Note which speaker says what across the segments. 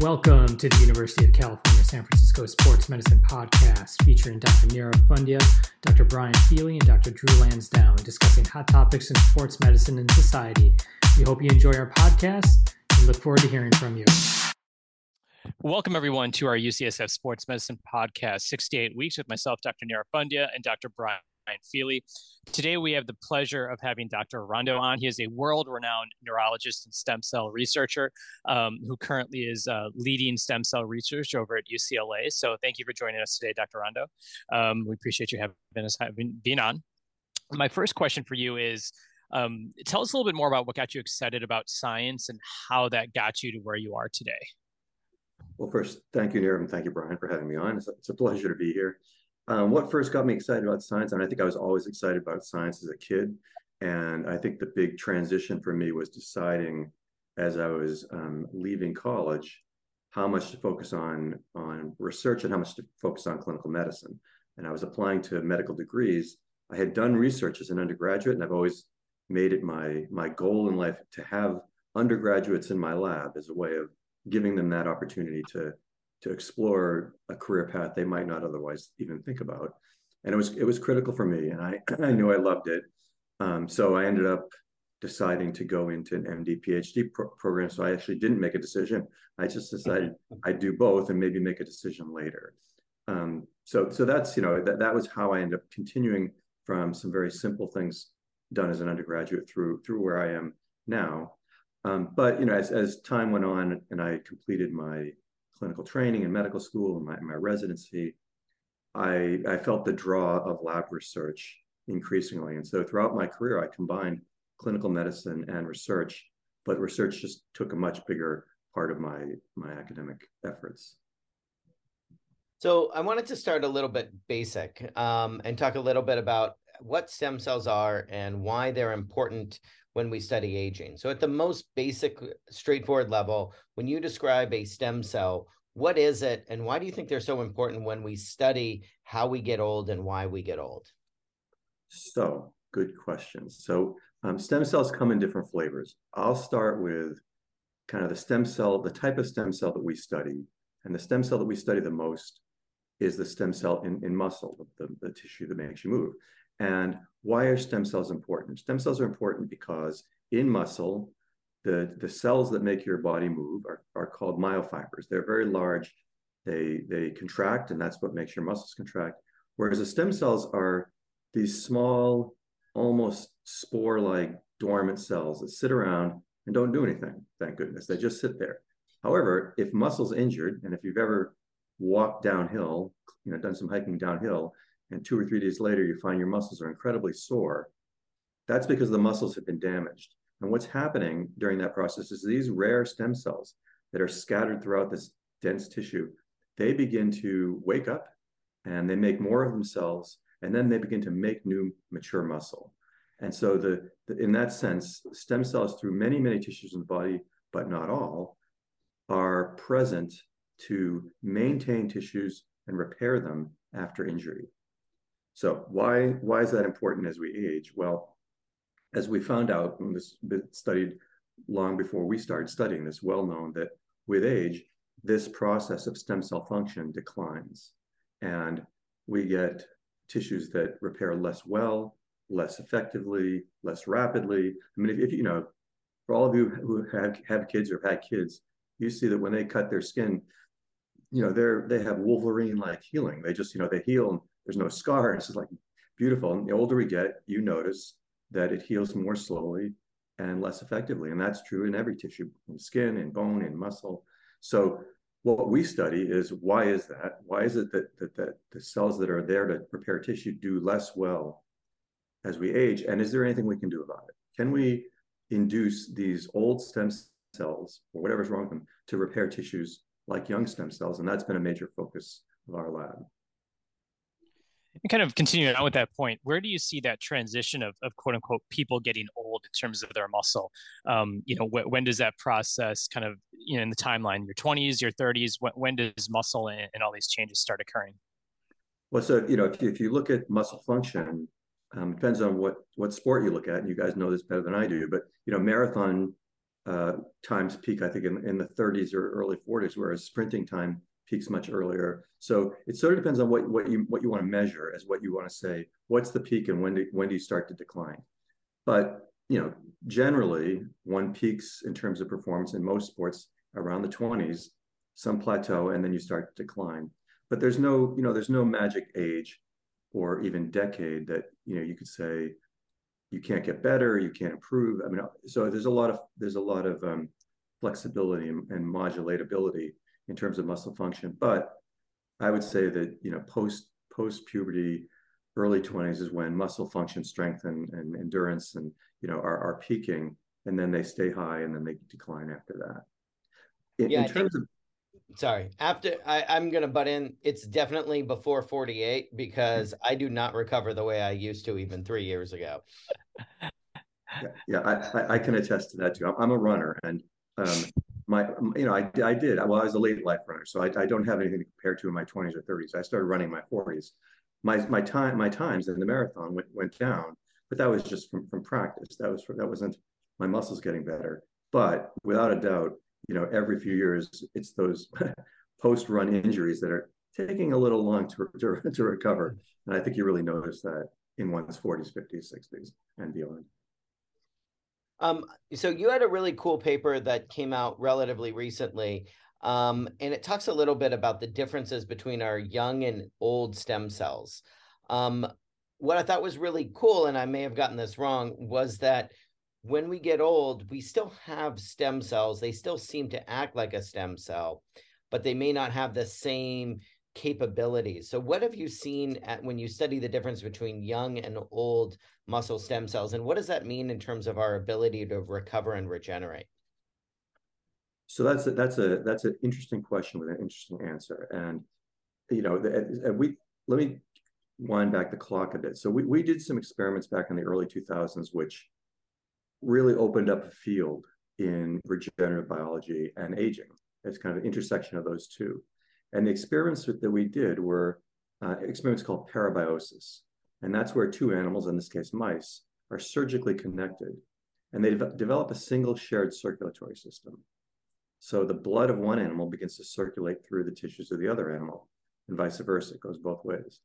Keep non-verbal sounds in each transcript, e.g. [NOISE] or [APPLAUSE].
Speaker 1: Welcome to the University of California San Francisco Sports Medicine Podcast featuring Dr. Nirav Pandya, Dr. Brian Feeley, and Dr. Drew Lansdown discussing hot topics in sports medicine and society. We hope you enjoy our podcast and look forward to hearing from you.
Speaker 2: Welcome, everyone, to our UCSF Sports Medicine Podcast 68 Weeks with myself, Dr. Nirav Pandya, and Dr. Brian Brian Feeley. Today, we have the pleasure of having Dr. Rando on. He is a world renowned neurologist and stem cell researcher um, who currently is uh, leading stem cell research over at UCLA. So, thank you for joining us today, Dr. Rando. Um, we appreciate you having us having, being on. My first question for you is um, tell us a little bit more about what got you excited about science and how that got you to where you are today.
Speaker 3: Well, first, thank you, and thank you, Brian, for having me on. It's a, it's a pleasure to be here. Um, what first got me excited about science, and I think I was always excited about science as a kid, and I think the big transition for me was deciding as I was um, leaving college how much to focus on on research and how much to focus on clinical medicine. And I was applying to medical degrees. I had done research as an undergraduate, and I've always made it my my goal in life to have undergraduates in my lab as a way of giving them that opportunity to to explore a career path they might not otherwise even think about. And it was it was critical for me, and I [CLEARS THROAT] I knew I loved it. Um, so I ended up deciding to go into an MD PhD pro- program. So I actually didn't make a decision. I just decided [LAUGHS] I'd do both and maybe make a decision later. Um, so so that's you know that that was how I ended up continuing from some very simple things done as an undergraduate through through where I am now. Um, but you know, as, as time went on and I completed my clinical training in medical school and my, my residency, I, I felt the draw of lab research increasingly. And so throughout my career, I combined clinical medicine and research, but research just took a much bigger part of my, my academic efforts.
Speaker 4: So I wanted to start a little bit basic um, and talk a little bit about what stem cells are and why they're important when we study aging. So, at the most basic, straightforward level, when you describe a stem cell, what is it and why do you think they're so important when we study how we get old and why we get old?
Speaker 3: So, good questions. So, um, stem cells come in different flavors. I'll start with kind of the stem cell, the type of stem cell that we study. And the stem cell that we study the most is the stem cell in, in muscle, the, the tissue that makes you move. And why are stem cells important? Stem cells are important because in muscle, the, the cells that make your body move are, are called myofibers. They're very large. They, they contract, and that's what makes your muscles contract. Whereas the stem cells are these small, almost spore like dormant cells that sit around and don't do anything, thank goodness. They just sit there. However, if muscle's injured, and if you've ever walked downhill, you know, done some hiking downhill, and two or three days later you find your muscles are incredibly sore, that's because the muscles have been damaged. And what's happening during that process is these rare stem cells that are scattered throughout this dense tissue, they begin to wake up and they make more of themselves, and then they begin to make new mature muscle. And so, the, the, in that sense, stem cells through many, many tissues in the body, but not all, are present to maintain tissues and repair them after injury. So why why is that important as we age? Well, as we found out, and this studied long before we started studying this, well known that with age, this process of stem cell function declines, and we get tissues that repair less well, less effectively, less rapidly. I mean, if, if you know, for all of you who have have kids or have had kids, you see that when they cut their skin, you know, they're they have Wolverine like healing. They just you know they heal there's no scar. It's like beautiful. And the older we get, you notice that it heals more slowly and less effectively. And that's true in every tissue, in skin, in bone, in muscle. So what we study is why is that? Why is it that, that, that the cells that are there to repair tissue do less well as we age? And is there anything we can do about it? Can we induce these old stem cells or whatever's wrong with them to repair tissues like young stem cells? And that's been a major focus of our lab
Speaker 2: kind of continuing on with that point, where do you see that transition of, of quote unquote people getting old in terms of their muscle? Um, you know, wh- when does that process kind of, you know, in the timeline, your 20s, your 30s, when, when does muscle and, and, all these changes start occurring?
Speaker 3: Well, so, you know, if you, if you look at muscle function, um, depends on what, what sport you look at, and you guys know this better than I do, but, you know, marathon uh, times peak, I think, in, in the 30s or early 40s, whereas sprinting time peaks much earlier. So it sort of depends on what, what you what you want to measure as what you want to say. What's the peak and when do when do you start to decline? But you know, generally, one peaks in terms of performance in most sports around the 20s, some plateau, and then you start to decline. But there's no, you know, there's no magic age or even decade that you know you could say you can't get better, you can't improve. I mean, so there's a lot of there's a lot of um, flexibility and, and modulatability in terms of muscle function. But I would say that you know post post puberty, early 20s is when muscle function, strength, and, and endurance, and you know are, are peaking, and then they stay high, and then they decline after that.
Speaker 4: In, yeah, in terms think, of sorry after I, i'm gonna butt in it's definitely before 48 because i do not recover the way i used to even three years ago
Speaker 3: yeah, yeah I, I can attest to that too i'm a runner and um my you know i, I did. Well i was a late life runner so I, I don't have anything to compare to in my 20s or 30s i started running in my 40s my my time my times in the marathon went, went down but that was just from, from practice. That was that wasn't my muscles getting better. But without a doubt you know, every few years, it's those [LAUGHS] post-run injuries that are taking a little long to, to, [LAUGHS] to recover. And I think you really notice that in one's 40s, 50s, 60s, and beyond.
Speaker 4: Um, so you had a really cool paper that came out relatively recently, um, and it talks a little bit about the differences between our young and old stem cells. Um, what I thought was really cool, and I may have gotten this wrong, was that when we get old, we still have stem cells. They still seem to act like a stem cell, but they may not have the same capabilities. So, what have you seen at, when you study the difference between young and old muscle stem cells, and what does that mean in terms of our ability to recover and regenerate?
Speaker 3: So that's a, that's a that's an interesting question with an interesting answer, and you know, the, we let me wind back the clock a bit. So we we did some experiments back in the early 2000s, which really opened up a field in regenerative biology and aging. It's kind of an intersection of those two. And the experiments that we did were uh, experiments called parabiosis. And that's where two animals, in this case mice, are surgically connected. And they de develop a single shared circulatory system. So the blood of one animal begins to circulate through the tissues of the other animal, and vice versa. It goes both ways.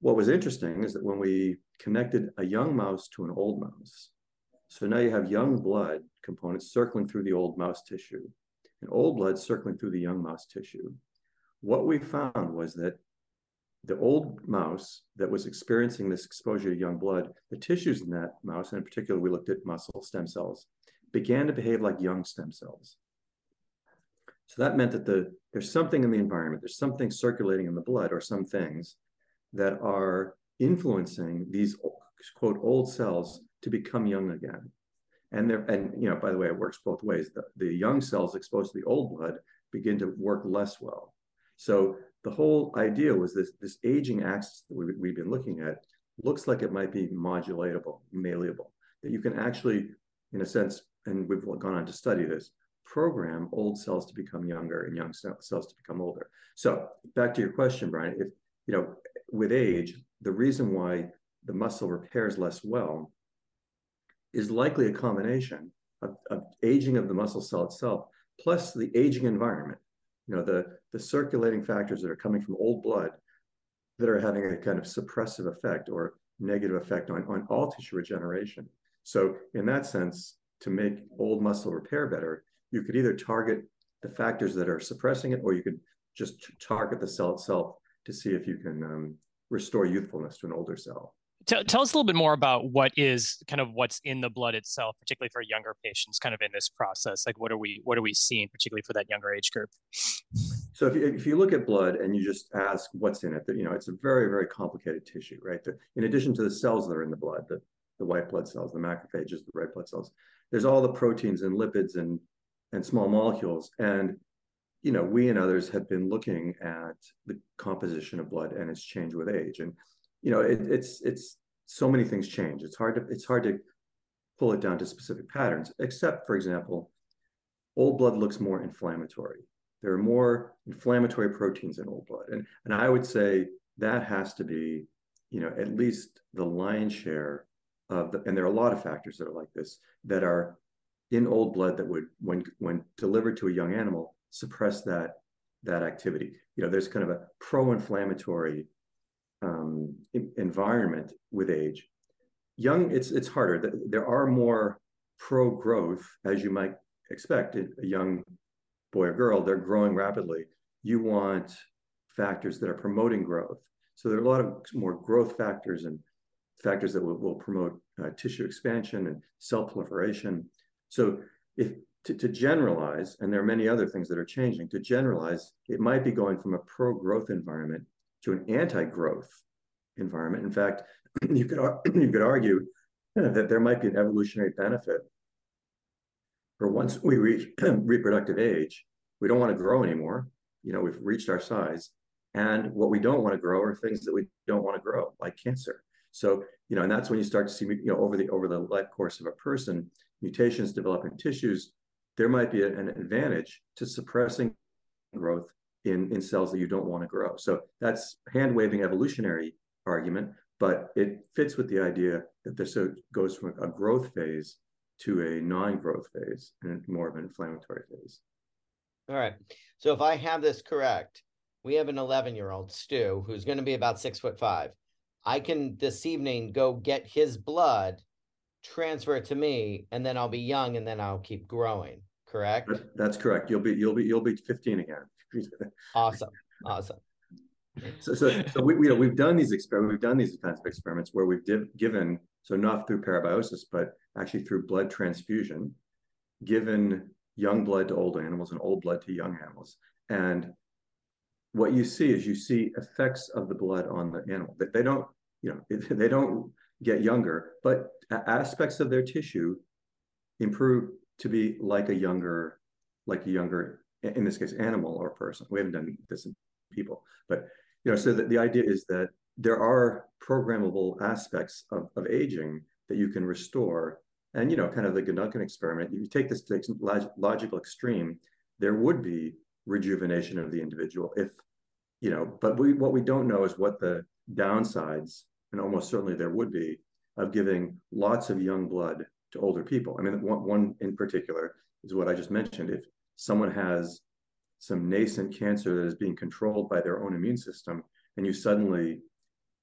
Speaker 3: What was interesting is that when we connected a young mouse to an old mouse, so now you have young blood components circling through the old mouse tissue and old blood circling through the young mouse tissue. What we found was that the old mouse that was experiencing this exposure to young blood, the tissues in that mouse, and in particular, we looked at muscle stem cells, began to behave like young stem cells. So that meant that the, there's something in the environment, there's something circulating in the blood or some things that are influencing these quote old cells to become young again. And there, and you know, by the way, it works both ways. The, the young cells exposed to the old blood begin to work less well. So the whole idea was this this aging axis that we, we've been looking at looks like it might be modulatable, malleable. That you can actually, in a sense, and we've gone on to study this, program old cells to become younger and young cells to become older. So back to your question, Brian, if you know, with age, the reason why the muscle repairs less well is likely a combination of, of aging of the muscle cell itself plus the aging environment. You know, the, the circulating factors that are coming from old blood that are having a kind of suppressive effect or negative effect on, on all tissue regeneration. So in that sense, to make old muscle repair better, you could either target the factors that are suppressing it, or you could just target the cell itself to see if you can um, restore youthfulness to an older cell.
Speaker 2: Tell, us a little bit more about what is kind of what's in the blood itself, particularly for younger patients, kind of in this process. Like, what are we what are we seeing, particularly for that younger age group?
Speaker 3: So, if you, if you look at blood and you just ask what's in it, you know, it's a very very complicated tissue, right? The, in addition to the cells that are in the blood, the the white blood cells, the macrophages, the red blood cells, there's all the proteins and lipids and and small molecules. And you know, we and others have been looking at the composition of blood and its change with age. And you know, it, it's it's so many things change. It's hard to it's hard to pull it down to specific patterns. Except, for example, old blood looks more inflammatory. There are more inflammatory proteins in old blood, and and I would say that has to be, you know, at least the lion's share of the. And there are a lot of factors that are like this that are in old blood that would, when when delivered to a young animal, suppress that that activity. You know, there's kind of a pro-inflammatory um, environment with age. Young, it's it's harder. There are more pro-growth, as you might expect. A young boy or girl, they're growing rapidly. You want factors that are promoting growth. So there are a lot of more growth factors and factors that will, will promote uh, tissue expansion and cell proliferation. So if to, to, generalize, and there are many other things that are changing, to generalize, it might be going from a pro-growth environment to an anti-growth environment. In fact, [CLEARS THROAT] you could [CLEARS THROAT] you could argue that there might be an evolutionary benefit for once we reach [CLEARS THROAT] reproductive age, we don't want to grow anymore. You know, we've reached our size, and what we don't want to grow are things that we don't want to grow, like cancer. So, you know, and that's when you start to see, you know, over the over the life course of a person, mutations developing tissues. There might be an advantage to suppressing growth in in cells that you don't want to grow. So that's hand waving evolutionary argument, but it fits with the idea that this goes from a growth phase to a non-growth phase and more of an inflammatory phase.
Speaker 4: All right. So if I have this correct, we have an 11 year old Stu who's going to be about six foot five. I can this evening go get his blood, transfer it to me, and then I'll be young and then I'll keep growing. Correct?
Speaker 3: That's correct. You'll be you'll be you'll be 15 again. [LAUGHS]
Speaker 4: awesome. Awesome.
Speaker 3: So, so, so we, we, you know, we've done these experiments, we've done these kinds of experiments where we've div- given, so not through parabiosis, but actually through blood transfusion, given young blood to old animals and old blood to young animals. And what you see is you see effects of the blood on the animal. That they don't, you know, [LAUGHS] they don't get younger, but aspects of their tissue improve to be like a younger, like a younger, in this case, animal or person. We haven't done this in people, but you know, so the, the idea is that there are programmable aspects of, of aging that you can restore. And, you know, kind of the Gedanken experiment, If you take this to log- logical extreme, there would be rejuvenation of the individual if, you know, but we, what we don't know is what the downsides, and almost certainly there would be, of giving lots of young blood to older people. I mean, one, one in particular is what I just mentioned. If someone has some nascent cancer that is being controlled by their own immune system, and you suddenly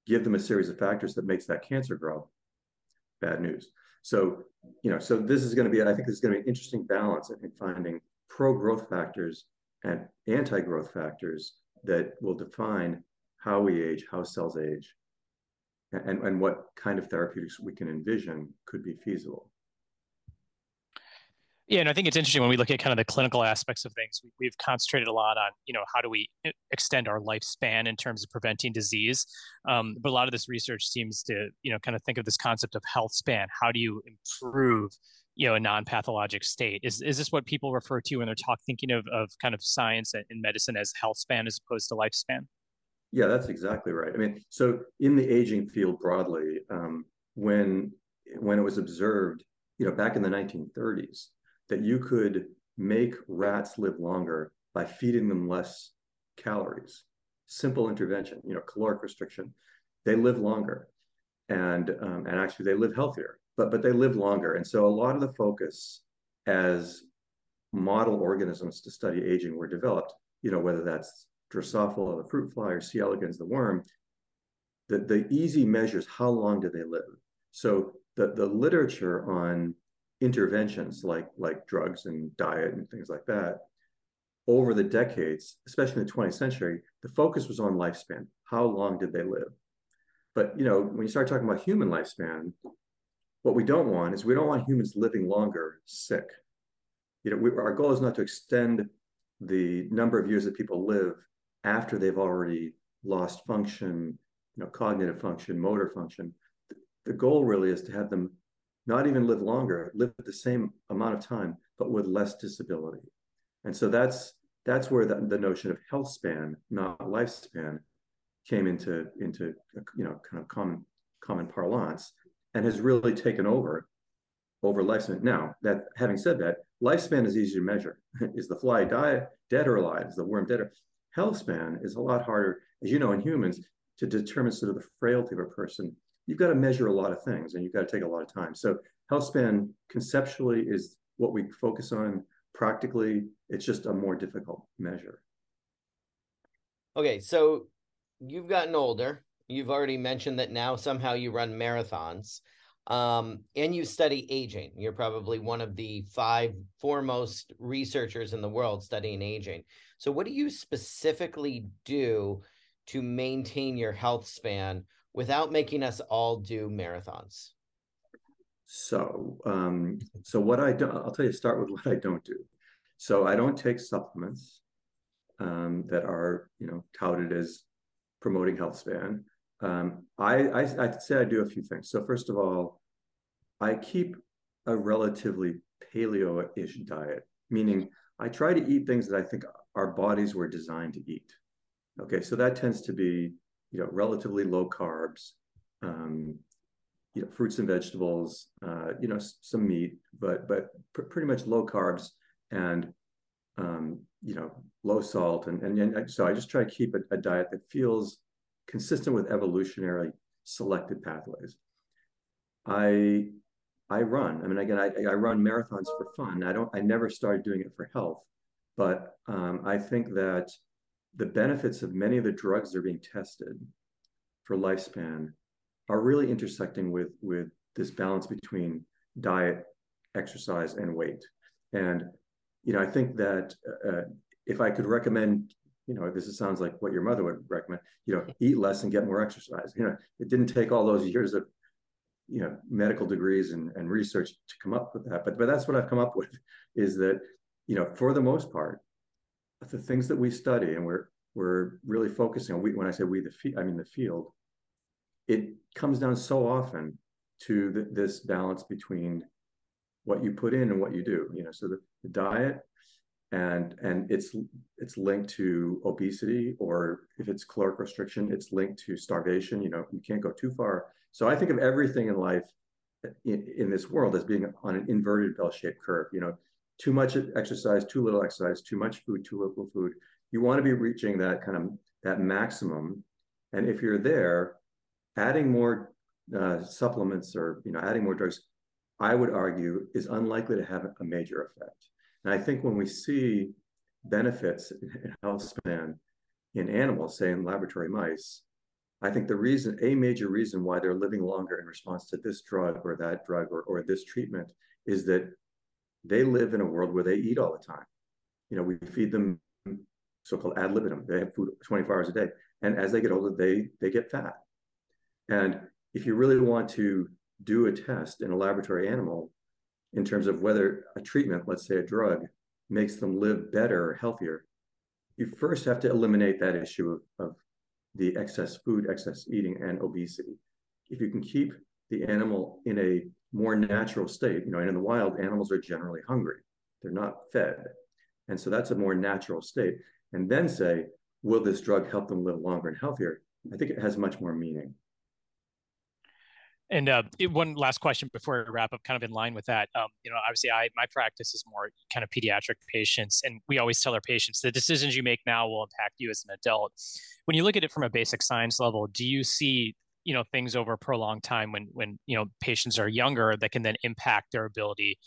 Speaker 3: give them a series of factors that makes that cancer grow, bad news. So, you know, so this is going to be, I think this is going to be an interesting balance in finding pro-growth factors and anti-growth factors that will define how we age, how cells age, and, and what kind of therapeutics we can envision could be feasible.
Speaker 2: Yeah, and I think it's interesting when we look at kind of the clinical aspects of things. We, have concentrated a lot on, you know, how do we extend our lifespan in terms of preventing disease. Um, but a lot of this research seems to, you know, kind of think of this concept of health span. How do you improve, you know, a non-pathologic state? Is is this what people refer to when they're talk thinking of of kind of science and medicine as health span as opposed to lifespan?
Speaker 3: Yeah, that's exactly right. I mean, so in the aging field broadly, um, when when it was observed, you know, back in the 1930s that you could make rats live longer by feeding them less calories. Simple intervention, you know, caloric restriction. They live longer, and um, and actually they live healthier, but but they live longer. And so a lot of the focus as model organisms to study aging were developed. You know, whether that's Drosophila, the fruit fly, or C. elegans, the worm. The, the easy measures how long do they live. So the, the literature on interventions like like drugs and diet and things like that over the decades especially in the 20th century the focus was on lifespan how long did they live? But you know when you start talking about human lifespan what we don't want is we don't want humans living longer sick. You know we, our goal is not to extend the number of years that people live after they've already lost function you know cognitive function motor function. The goal really is to have them not even live longer, live the same amount of time, but with less disability. And so that's that's where the, the notion of health span, not lifespan, came into into you know kind of common common parlance and has really taken over over lifespan. Now that having said that, lifespan is easy to measure. [LAUGHS] is the fly die, dead or alive? Is the worm dead or health span is a lot harder, as you know, in humans, to determine sort of the frailty of a person you've got to measure a lot of things and you've got to take a lot of time. So health span conceptually is what we focus on practically. It's just a more difficult measure.
Speaker 4: Okay, so you've gotten older. You've already mentioned that now somehow you run marathons. Um, and you study aging. You're probably one of the five foremost researchers in the world studying aging. So, what do you specifically do to maintain your health span without making us all do marathons?
Speaker 3: So, um, so what I do, I'll tell you, start with what I don't do. So, I don't take supplements um, that are, you know, touted as promoting health span. Um, I, I, I'd say I do a few things. So first of all, I keep a relatively paleo-ish diet, meaning I try to eat things that I think our bodies were designed to eat. Okay, so that tends to be, you know, relatively low carbs, um, you know, fruits and vegetables, uh, you know, some meat, but but pr- pretty much low carbs and um, you know, low salt, and, and and so I just try to keep a, a diet that feels consistent with evolutionary selected pathways. I I run. I mean, again, I, I run marathons for fun. I don't. I never started doing it for health, but um, I think that the benefits of many of the drugs that are being tested for lifespan are really intersecting with with this balance between diet, exercise, and weight. And you know, I think that uh, if I could recommend you know, this sounds like what your mother would recommend, you know, eat less and get more exercise. You know, it didn't take all those years of, you know, medical degrees and, and research to come up with that. But but that's what I've come up with is that, you know, for the most part, the things that we study and we're we're really focusing on we when I say we the I mean the field, it comes down so often to the, this balance between what you put in and what you do. You know, so the, the diet and and it's it's linked to obesity or if it's caloric restriction it's linked to starvation you know you can't go too far so i think of everything in life in, in this world as being on an inverted bell-shaped curve you know too much exercise too little exercise too much food too little food. You want to be reaching that kind of that maximum. And if you're there adding more uh, supplements or you know adding more drugs i would argue is unlikely to have a major effect. And I think when we see benefits in health span in animals, say in laboratory mice, I think the reason, a major reason why they're living longer in response to this drug or that drug or, or this treatment is that they live in a world where they eat all the time. You know, we feed them so-called ad libitum. They have food 24 hours a day. And as they get older, they they get fat. And if you really want to do a test in a laboratory animal, in terms of whether a treatment, let's say a drug, makes them live better or healthier, you first have to eliminate that issue of, of the excess food, excess eating, and obesity. If you can keep the animal in a more natural state, you know, and in the wild, animals are generally hungry. They're not fed. And so that's a more natural state. And then say, will this drug help them live longer and healthier? I think it has much more meaning.
Speaker 2: And uh, one last question before we wrap up, kind of in line with that. Um, you know, obviously, I my practice is more kind of pediatric patients, and we always tell our patients the decisions you make now will impact you as an adult. When you look at it from a basic science level, do you see you know things over a prolonged time when when you know patients are younger that can then impact their ability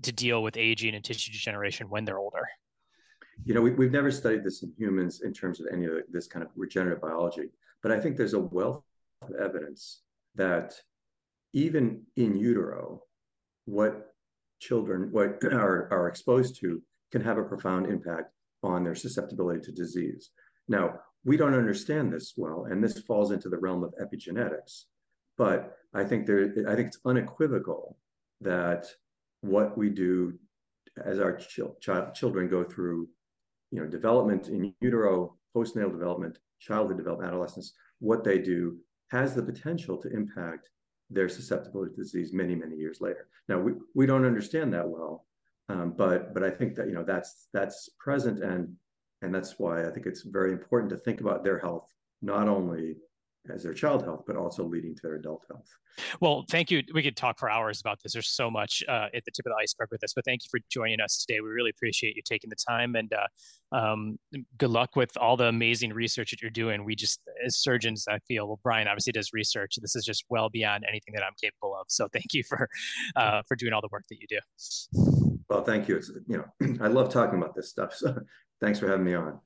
Speaker 2: to deal with aging and tissue degeneration when they're older?
Speaker 3: You know, we, we've never studied this in humans in terms of any of this kind of regenerative biology, but I think there's a wealth of evidence that even in utero, what children what [CLEARS THROAT] are, are exposed to can have a profound impact on their susceptibility to disease. Now, we don't understand this well, and this falls into the realm of epigenetics. But I think there, I think it's unequivocal that what we do as our ch- ch- children go through, you know, development in utero, postnatal development, childhood development, adolescence, what they do has the potential to impact their susceptibility to disease many, many years later. Now, we, we don't understand that well, um, but but I think that you know that's that's present and and that's why I think it's very important to think about their health not only as their child health, but also leading to their adult health.
Speaker 2: Well, thank you. We could talk for hours about this. There's so much uh, at the tip of the iceberg with this, but thank you for joining us today. We really appreciate you taking the time and uh, um, good luck with all the amazing research that you're doing. We just, as surgeons, I feel, well, Brian obviously does research. This is just well beyond anything that I'm capable of. So thank you for, uh, for doing all the work that you do.
Speaker 3: Well, thank you. It's you know [CLEARS THROAT] I love talking about this stuff. So [LAUGHS] thanks for having me on.